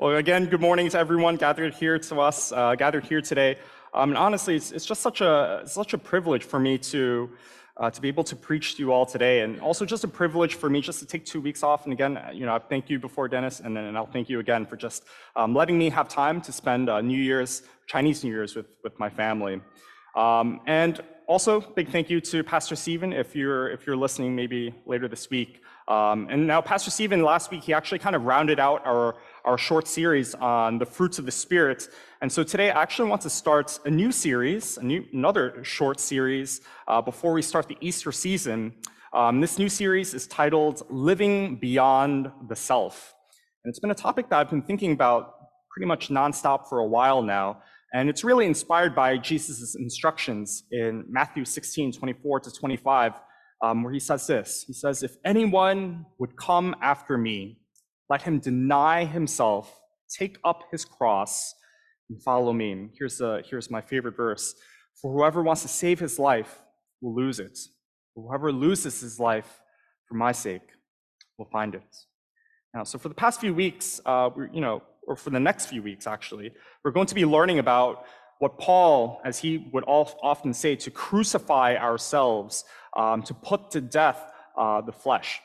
Well, again, good morning to everyone gathered here to us, uh, gathered here today. Um, and honestly, it's, it's just such a such a privilege for me to uh, to be able to preach to you all today, and also just a privilege for me just to take two weeks off. And again, you know, I thank you before Dennis, and then I'll thank you again for just um, letting me have time to spend uh, New Year's, Chinese New Year's, with with my family. Um, and also, big thank you to Pastor Stephen if you're if you're listening maybe later this week. Um, and now, Pastor Stephen, last week he actually kind of rounded out our our short series on the fruits of the Spirit. And so today I actually want to start a new series, a new, another short series, uh, before we start the Easter season. Um, this new series is titled Living Beyond the Self. And it's been a topic that I've been thinking about pretty much nonstop for a while now. And it's really inspired by Jesus' instructions in Matthew 16, 24 to 25, um, where he says this He says, If anyone would come after me, let him deny himself, take up his cross, and follow me. Here's, a, here's my favorite verse For whoever wants to save his life will lose it. Whoever loses his life for my sake will find it. Now, so for the past few weeks, uh, you know, or for the next few weeks actually, we're going to be learning about what Paul, as he would often say, to crucify ourselves, um, to put to death uh, the flesh.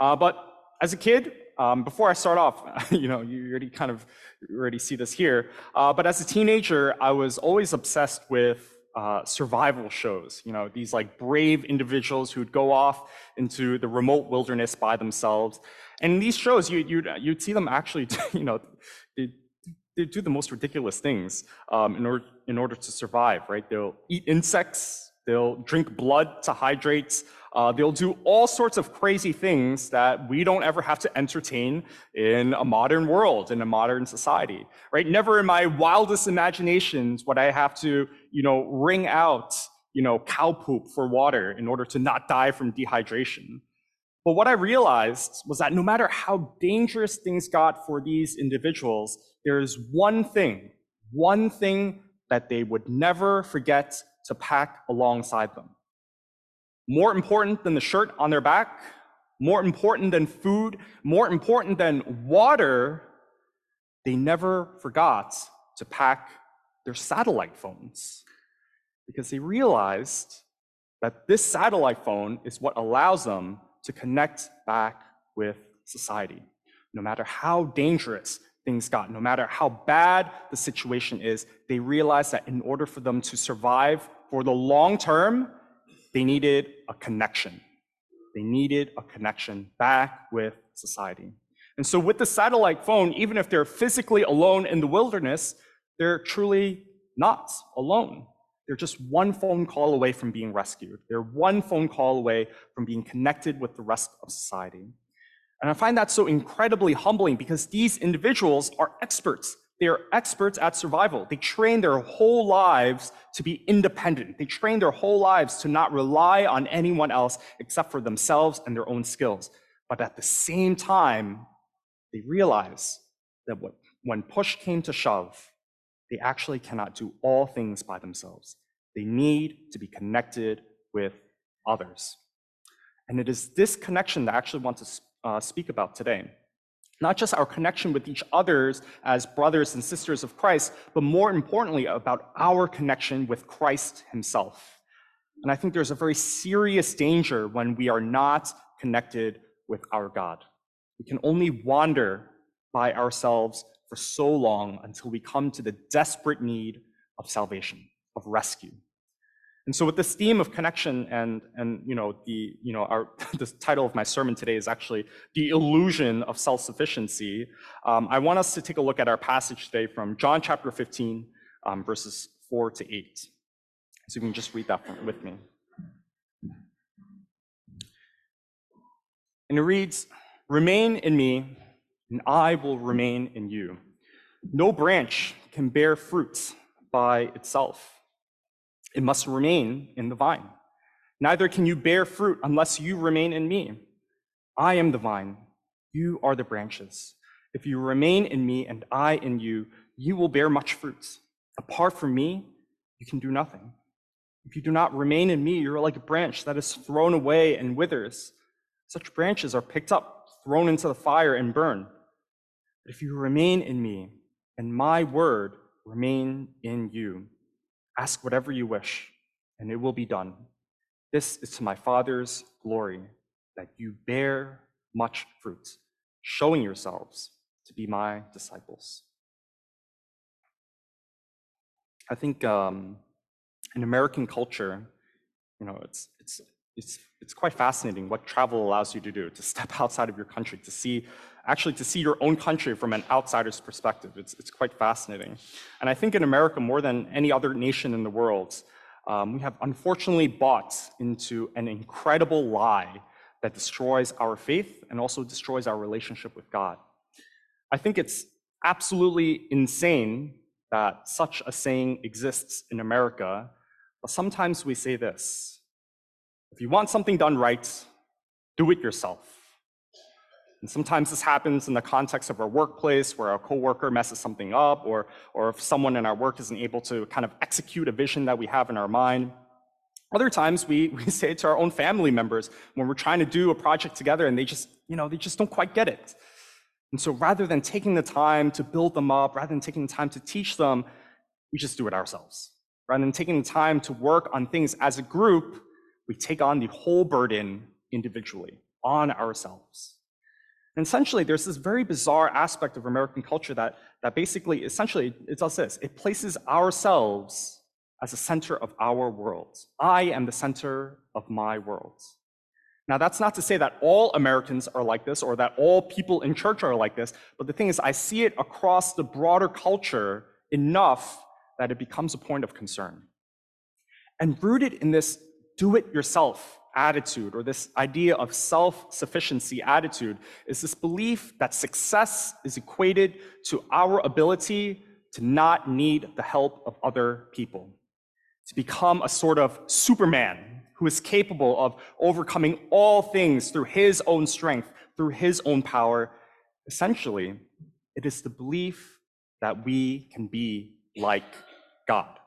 Uh, but as a kid, um, before I start off, you know, you already kind of already see this here. Uh, but as a teenager, I was always obsessed with uh, survival shows. You know, these like brave individuals who'd go off into the remote wilderness by themselves. And in these shows, you, you'd, you'd see them actually, you know, they, they do the most ridiculous things um, in, order, in order to survive, right? They'll eat insects, they'll drink blood to hydrate, uh, they'll do all sorts of crazy things that we don't ever have to entertain in a modern world, in a modern society, right? Never in my wildest imaginations would I have to, you know, wring out, you know, cow poop for water in order to not die from dehydration. But what I realized was that no matter how dangerous things got for these individuals, there is one thing, one thing that they would never forget to pack alongside them. More important than the shirt on their back, more important than food, more important than water, they never forgot to pack their satellite phones because they realized that this satellite phone is what allows them to connect back with society. No matter how dangerous things got, no matter how bad the situation is, they realized that in order for them to survive for the long term, they needed a connection. They needed a connection back with society. And so, with the satellite phone, even if they're physically alone in the wilderness, they're truly not alone. They're just one phone call away from being rescued. They're one phone call away from being connected with the rest of society. And I find that so incredibly humbling because these individuals are experts they are experts at survival. They train their whole lives to be independent. They train their whole lives to not rely on anyone else except for themselves and their own skills. But at the same time, they realize that when push came to shove, they actually cannot do all things by themselves. They need to be connected with others. And it is this connection that I actually want to uh, speak about today not just our connection with each others as brothers and sisters of Christ, but more importantly, about our connection with Christ himself. And I think there's a very serious danger when we are not connected with our God. We can only wander by ourselves for so long until we come to the desperate need of salvation, of rescue. And so with this theme of connection and, and you know, the, you know, our, the title of my sermon today is actually the illusion of self-sufficiency. Um, I want us to take a look at our passage today from John chapter 15, um, verses 4 to 8. So you can just read that with me. And it reads, Remain in me, and I will remain in you. No branch can bear fruits by itself it must remain in the vine. Neither can you bear fruit unless you remain in me. I am the vine, you are the branches. If you remain in me and I in you, you will bear much fruit. Apart from me, you can do nothing. If you do not remain in me, you're like a branch that is thrown away and withers. Such branches are picked up, thrown into the fire, and burned. But if you remain in me, and my word remain in you, ask whatever you wish, and it will be done. This is to my Father's glory, that you bear much fruit, showing yourselves to be my disciples. I think um, in American culture, you know, it's, it's, it's, it's quite fascinating what travel allows you to do, to step outside of your country, to see, actually to see your own country from an outsider's perspective. It's, it's quite fascinating. And I think in America, more than any other nation in the world, um, we have unfortunately bought into an incredible lie that destroys our faith and also destroys our relationship with God. I think it's absolutely insane that such a saying exists in America, but sometimes we say this if you want something done right, do it yourself. And sometimes this happens in the context of our workplace where a coworker messes something up, or, or if someone in our work isn't able to kind of execute a vision that we have in our mind. Other times we, we say it to our own family members when we're trying to do a project together and they just, you know, they just don't quite get it. And so rather than taking the time to build them up, rather than taking the time to teach them, we just do it ourselves. Rather than taking the time to work on things as a group, we take on the whole burden individually on ourselves. And essentially, there's this very bizarre aspect of American culture that, that basically, essentially, it does this. It places ourselves as the center of our world. I am the center of my world. Now, that's not to say that all Americans are like this or that all people in church are like this, but the thing is, I see it across the broader culture enough that it becomes a point of concern. And rooted in this do it yourself attitude or this idea of self sufficiency attitude is this belief that success is equated to our ability to not need the help of other people, to become a sort of Superman who is capable of overcoming all things through his own strength, through his own power. Essentially, it is the belief that we can be like God,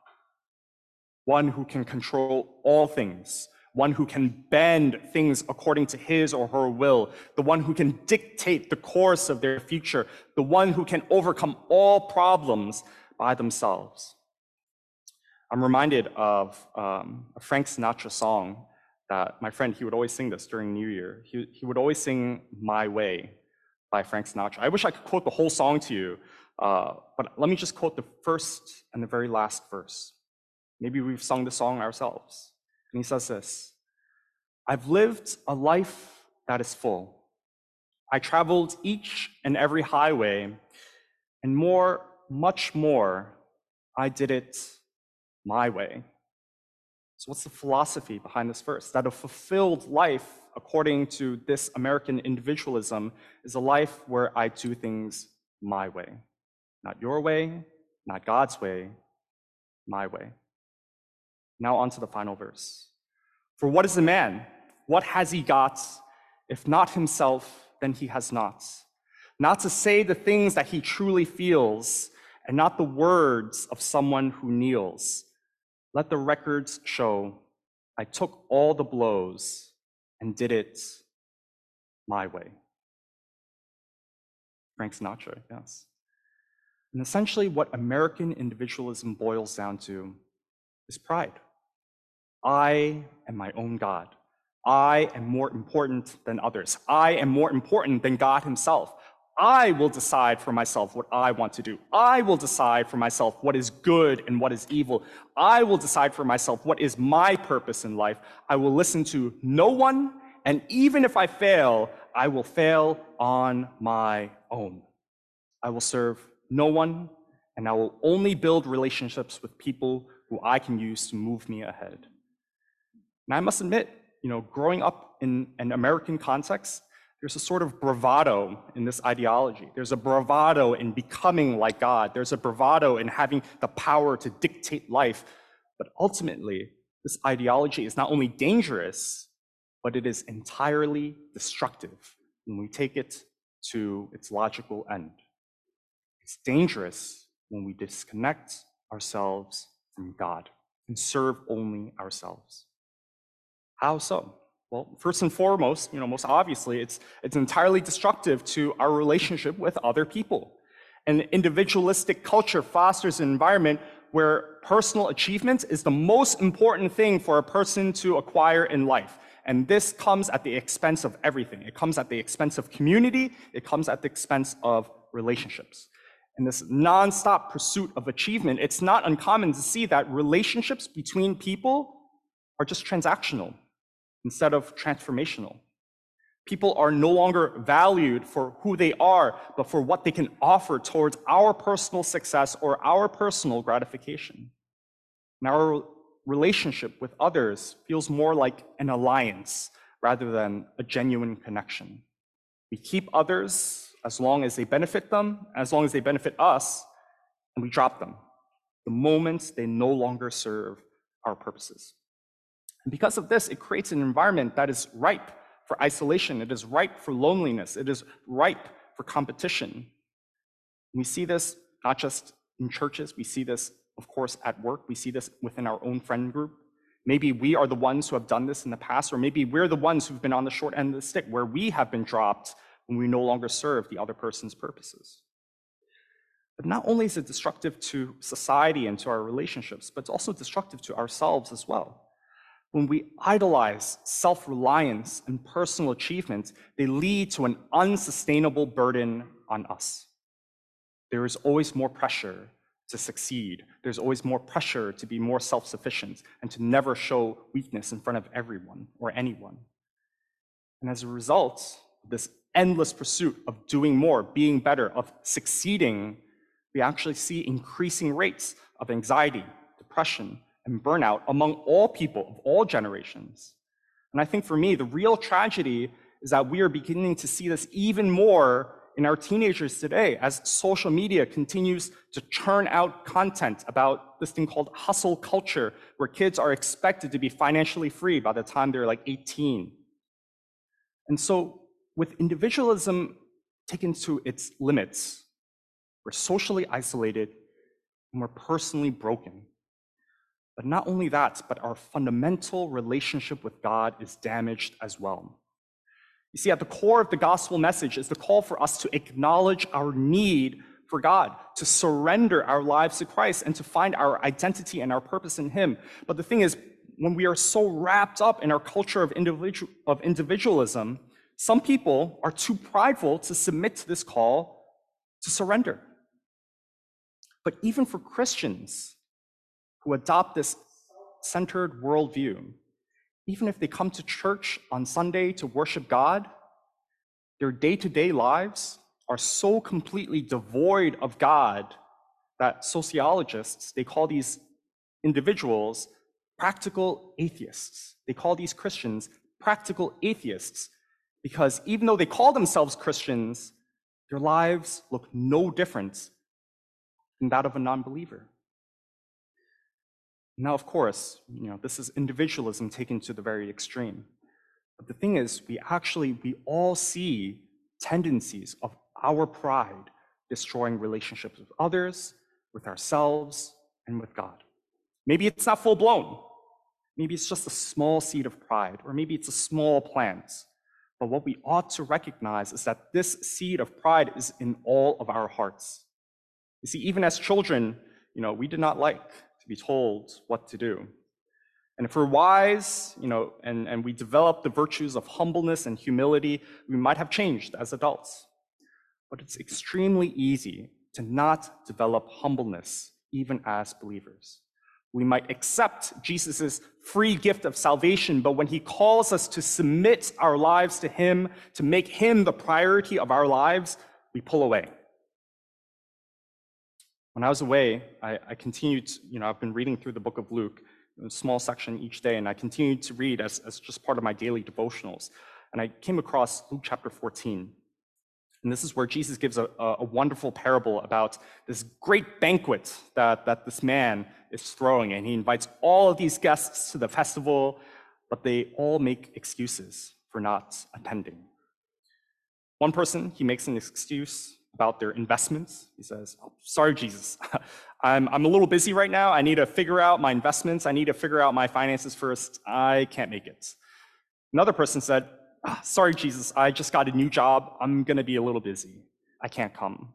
one who can control all things one who can bend things according to his or her will, the one who can dictate the course of their future, the one who can overcome all problems by themselves. I'm reminded of um, a Frank Sinatra song that my friend, he would always sing this during New Year. He, he would always sing My Way by Frank Sinatra. I wish I could quote the whole song to you, uh, but let me just quote the first and the very last verse. Maybe we've sung the song ourselves. And he says this I've lived a life that is full. I traveled each and every highway, and more, much more, I did it my way. So, what's the philosophy behind this verse? That a fulfilled life, according to this American individualism, is a life where I do things my way. Not your way, not God's way, my way. Now, on to the final verse. For what is a man? What has he got? If not himself, then he has not. Not to say the things that he truly feels, and not the words of someone who kneels. Let the records show I took all the blows and did it my way. Frank Sinatra, yes. And essentially, what American individualism boils down to is pride. I am my own God. I am more important than others. I am more important than God Himself. I will decide for myself what I want to do. I will decide for myself what is good and what is evil. I will decide for myself what is my purpose in life. I will listen to no one, and even if I fail, I will fail on my own. I will serve no one, and I will only build relationships with people who I can use to move me ahead. And I must admit, you know, growing up in an American context, there's a sort of bravado in this ideology. There's a bravado in becoming like God. There's a bravado in having the power to dictate life. But ultimately, this ideology is not only dangerous, but it is entirely destructive when we take it to its logical end. It's dangerous when we disconnect ourselves from God and serve only ourselves. How so? Well, first and foremost, you know, most obviously, it's, it's entirely destructive to our relationship with other people. An individualistic culture fosters an environment where personal achievement is the most important thing for a person to acquire in life. And this comes at the expense of everything. It comes at the expense of community, it comes at the expense of relationships. In this nonstop pursuit of achievement, it's not uncommon to see that relationships between people are just transactional instead of transformational. People are no longer valued for who they are, but for what they can offer towards our personal success or our personal gratification. And our relationship with others feels more like an alliance rather than a genuine connection. We keep others as long as they benefit them, as long as they benefit us, and we drop them the moment they no longer serve our purposes. And because of this, it creates an environment that is ripe for isolation, it is ripe for loneliness, it is ripe for competition. We see this not just in churches, we see this, of course, at work, we see this within our own friend group. Maybe we are the ones who have done this in the past, or maybe we're the ones who've been on the short end of the stick, where we have been dropped when we no longer serve the other person's purposes. But not only is it destructive to society and to our relationships, but it's also destructive to ourselves as well. When we idolize self reliance and personal achievements, they lead to an unsustainable burden on us. There is always more pressure to succeed. There's always more pressure to be more self sufficient and to never show weakness in front of everyone or anyone. And as a result, this endless pursuit of doing more, being better, of succeeding, we actually see increasing rates of anxiety, depression, and burnout among all people of all generations. And I think for me, the real tragedy is that we are beginning to see this even more in our teenagers today as social media continues to churn out content about this thing called hustle culture, where kids are expected to be financially free by the time they're like 18. And so, with individualism taken to its limits, we're socially isolated and we're personally broken. But not only that, but our fundamental relationship with God is damaged as well. You see, at the core of the gospel message is the call for us to acknowledge our need for God, to surrender our lives to Christ, and to find our identity and our purpose in Him. But the thing is, when we are so wrapped up in our culture of, of individualism, some people are too prideful to submit to this call to surrender. But even for Christians, who adopt this centered worldview, even if they come to church on Sunday to worship God, their day to day lives are so completely devoid of God that sociologists, they call these individuals practical atheists. They call these Christians practical atheists because even though they call themselves Christians, their lives look no different than that of a non believer. Now, of course, you know, this is individualism taken to the very extreme. But the thing is, we actually, we all see tendencies of our pride destroying relationships with others, with ourselves, and with God. Maybe it's not full blown. Maybe it's just a small seed of pride, or maybe it's a small plant. But what we ought to recognize is that this seed of pride is in all of our hearts. You see, even as children, you know, we did not like to be told what to do. And if we're wise, you know, and, and we develop the virtues of humbleness and humility, we might have changed as adults. But it's extremely easy to not develop humbleness even as believers. We might accept Jesus' free gift of salvation, but when he calls us to submit our lives to him, to make him the priority of our lives, we pull away. When I was away, I, I continued, you know, I've been reading through the book of Luke, a small section each day, and I continued to read as, as just part of my daily devotionals. And I came across Luke chapter 14. And this is where Jesus gives a, a, wonderful parable about this great banquet that, that this man is throwing. And he invites all of these guests to the festival, but they all make excuses for not attending. One person, he makes an excuse about their investments. He says, oh, Sorry, Jesus, I'm, I'm a little busy right now. I need to figure out my investments. I need to figure out my finances first. I can't make it. Another person said, ah, Sorry, Jesus, I just got a new job. I'm going to be a little busy. I can't come.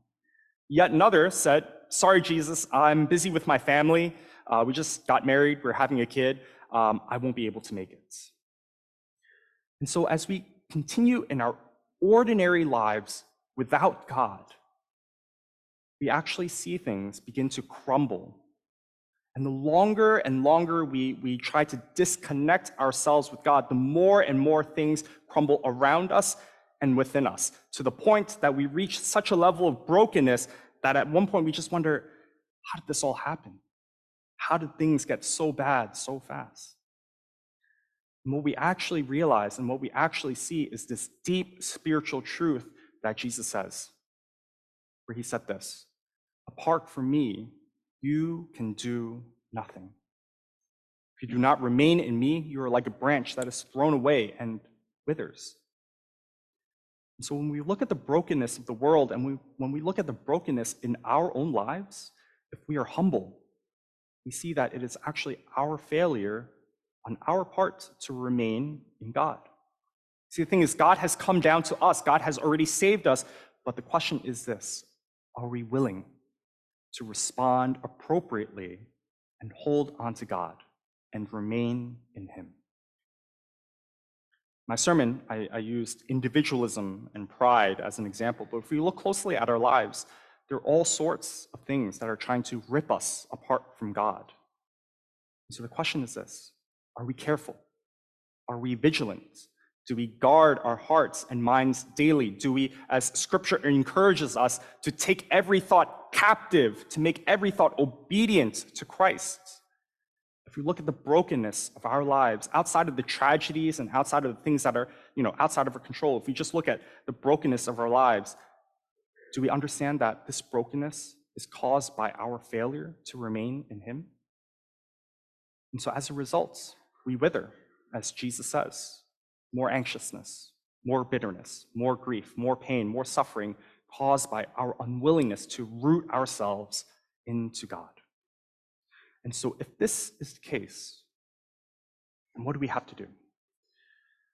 Yet another said, Sorry, Jesus, I'm busy with my family. Uh, we just got married. We're having a kid. Um, I won't be able to make it. And so, as we continue in our ordinary lives without God, we actually see things begin to crumble. And the longer and longer we, we try to disconnect ourselves with God, the more and more things crumble around us and within us, to the point that we reach such a level of brokenness that at one point we just wonder, how did this all happen? How did things get so bad so fast? And what we actually realize and what we actually see is this deep spiritual truth that Jesus says, where he said this Apart from me, you can do nothing. If you do not remain in me, you are like a branch that is thrown away and withers. And so when we look at the brokenness of the world and we, when we look at the brokenness in our own lives, if we are humble, we see that it is actually our failure on our part to remain in God. See, the thing is, God has come down to us, God has already saved us, but the question is this are we willing to respond appropriately and hold on to God and remain in Him? My sermon, I, I, used individualism and pride as an example, but if we look closely at our lives, there are all sorts of things that are trying to rip us apart from God. So the question is this Are we careful? Are we vigilant? Do we guard our hearts and minds daily? Do we, as scripture encourages us, to take every thought captive, to make every thought obedient to Christ? if we look at the brokenness of our lives outside of the tragedies and outside of the things that are you know outside of our control if we just look at the brokenness of our lives do we understand that this brokenness is caused by our failure to remain in him and so as a result we wither as jesus says more anxiousness more bitterness more grief more pain more suffering caused by our unwillingness to root ourselves into god and so, if this is the case, then what do we have to do?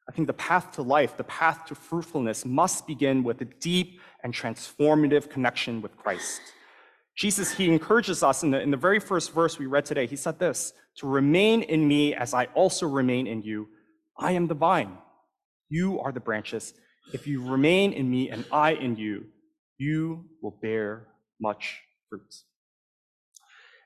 I think the path to life, the path to fruitfulness, must begin with a deep and transformative connection with Christ. Jesus, he encourages us in the, in the very first verse we read today. He said this to remain in me as I also remain in you. I am the vine, you are the branches. If you remain in me and I in you, you will bear much fruit.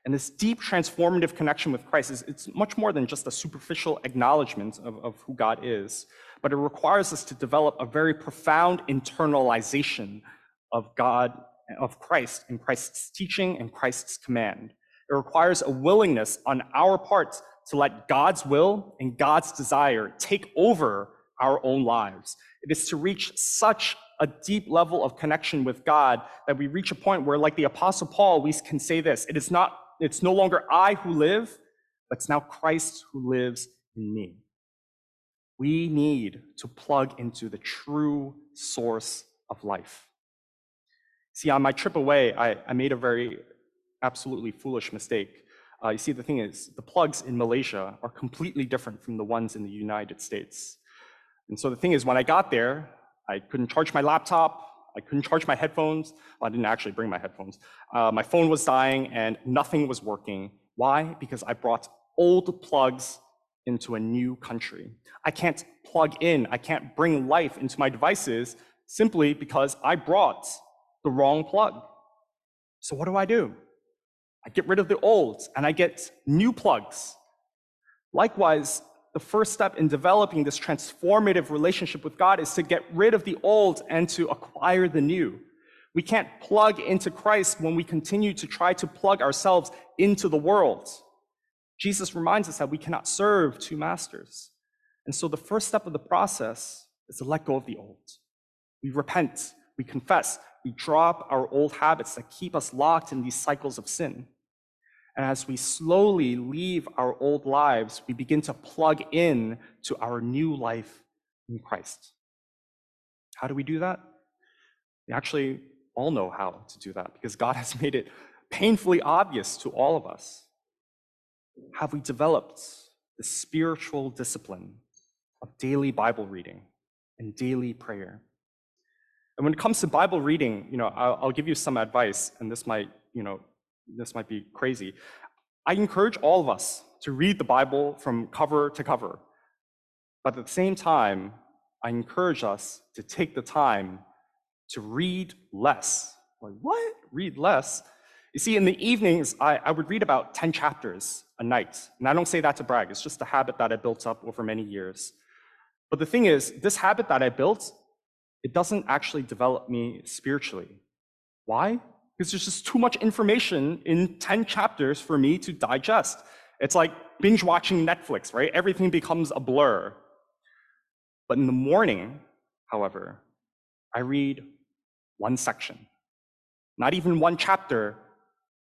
And this deep transformative connection with Christ is it's much more than just a superficial acknowledgement of, of who God is, but it requires us to develop a very profound internalization of God, of Christ, and Christ's teaching and Christ's command. It requires a willingness on our part to let God's will and God's desire take over our own lives. It is to reach such a deep level of connection with God that we reach a point where, like the Apostle Paul, we can say this it is not it's no longer I who live, but it's now Christ who lives in me. We need to plug into the true source of life. See, on my trip away, I, I made a very absolutely foolish mistake. Uh, you see, the thing is, the plugs in Malaysia are completely different from the ones in the United States. And so the thing is, when I got there, I couldn't charge my laptop. I couldn't charge my headphones. Well, I didn't actually bring my headphones. Uh, my phone was dying and nothing was working. Why? Because I brought old plugs into a new country. I can't plug in, I can't bring life into my devices simply because I brought the wrong plug. So what do I do? I get rid of the old and I get new plugs. Likewise, the first step in developing this transformative relationship with God is to get rid of the old and to acquire the new. We can't plug into Christ when we continue to try to plug ourselves into the world. Jesus reminds us that we cannot serve two masters. And so the first step of the process is to let go of the old. We repent, we confess, we drop our old habits that keep us locked in these cycles of sin. And as we slowly leave our old lives, we begin to plug in to our new life in Christ. How do we do that? We actually all know how to do that because God has made it painfully obvious to all of us. Have we developed the spiritual discipline of daily Bible reading and daily prayer. And when it comes to Bible reading, you know, I'll, I'll give you some advice, and this might, you know, this might be crazy. I encourage all of us to read the Bible from cover to cover. But at the same time, I encourage us to take the time to read less. Like, what? Read less? You see, in the evenings, I, I would read about 10 chapters a night. And I don't say that to brag, it's just a habit that I built up over many years. But the thing is, this habit that I built, it doesn't actually develop me spiritually. Why? Because there's just too much information in 10 chapters for me to digest. It's like binge watching Netflix, right? Everything becomes a blur. But in the morning, however, I read one section. Not even one chapter,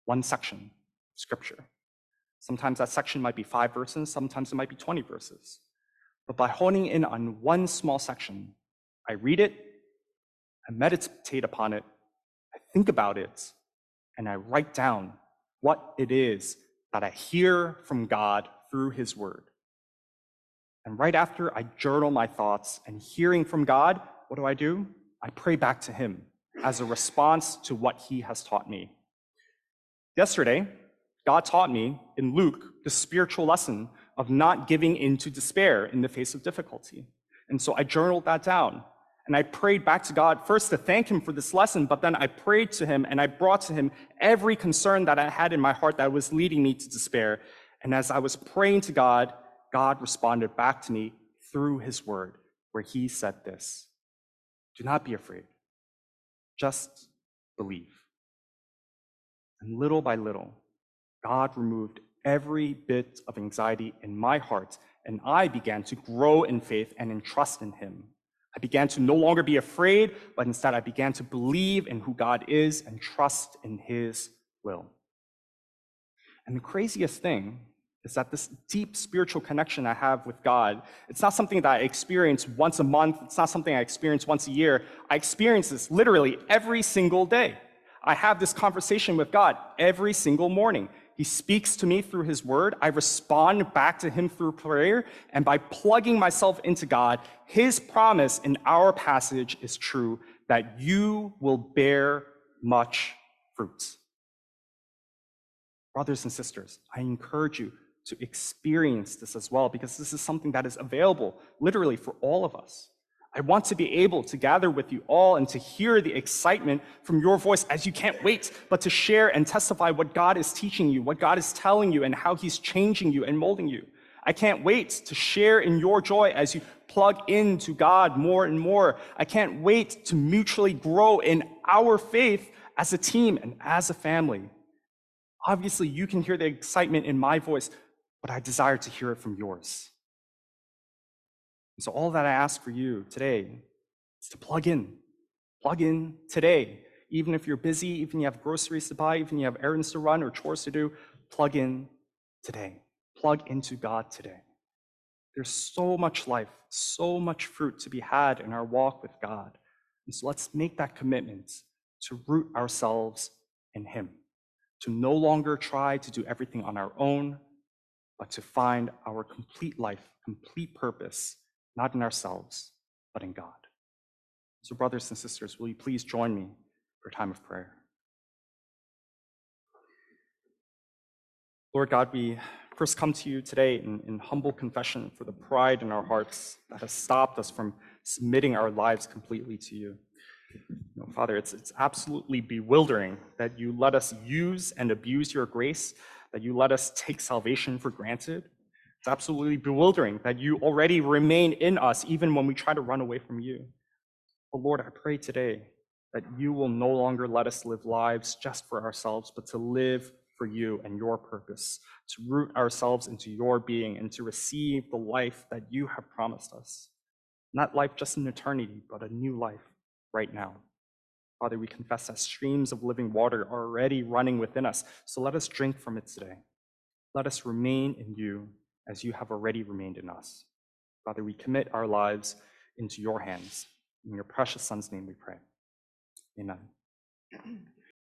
one section, scripture. Sometimes that section might be five verses, sometimes it might be 20 verses. But by honing in on one small section, I read it, I meditate upon it, think about it, and I write down what it is that I hear from God through His Word. And right after I journal my thoughts and hearing from God, what do I do? I pray back to Him as a response to what He has taught me. Yesterday, God taught me in Luke the spiritual lesson of not giving in to despair in the face of difficulty. And so I journaled that down. And I prayed back to God first to thank Him for this lesson, but then I prayed to Him and I brought to Him every concern that I had in my heart that was leading me to despair. And as I was praying to God, God responded back to me through His word, where He said this Do not be afraid, just believe. And little by little, God removed every bit of anxiety in my heart, and I began to grow in faith and in trust in Him. I began to no longer be afraid, but instead I began to believe in who God is and trust in His will. And the craziest thing is that this deep spiritual connection I have with God, it's not something that I experience once a month, it's not something I experience once a year. I experience this literally every single day. I have this conversation with God every single morning. He speaks to me through his word. I respond back to him through prayer. And by plugging myself into God, his promise in our passage is true that you will bear much fruit. Brothers and sisters, I encourage you to experience this as well because this is something that is available literally for all of us. I want to be able to gather with you all and to hear the excitement from your voice as you can't wait, but to share and testify what God is teaching you, what God is telling you, and how He's changing you and molding you. I can't wait to share in your joy as you plug into God more and more. I can't wait to mutually grow in our faith as a team and as a family. Obviously, you can hear the excitement in my voice, but I desire to hear it from yours. And so, all that I ask for you today is to plug in. Plug in today. Even if you're busy, even you have groceries to buy, even you have errands to run or chores to do, plug in today. Plug into God today. There's so much life, so much fruit to be had in our walk with God. And so let's make that commitment to root ourselves in Him, to no longer try to do everything on our own, but to find our complete life, complete purpose not in ourselves, but in God. So, brothers and sisters, will you please join me for a time of prayer? Lord God, we first come to you today in, in, humble confession for the pride in our hearts that has stopped us from submitting our lives completely to you. Father, it's, it's absolutely bewildering that you let us use and abuse your grace, that you let us take salvation for granted, it's absolutely bewildering that you already remain in us even when we try to run away from you. But Lord, I pray today that you will no longer let us live lives just for ourselves, but to live for you and your purpose, to root ourselves into your being and to receive the life that you have promised us. Not life just in eternity, but a new life right now. Father, we confess that streams of living water are already running within us, so let us drink from it today. Let us remain in you as you have already remained in us. Father, we commit our lives into your hands. In your precious Son's name we pray. Amen.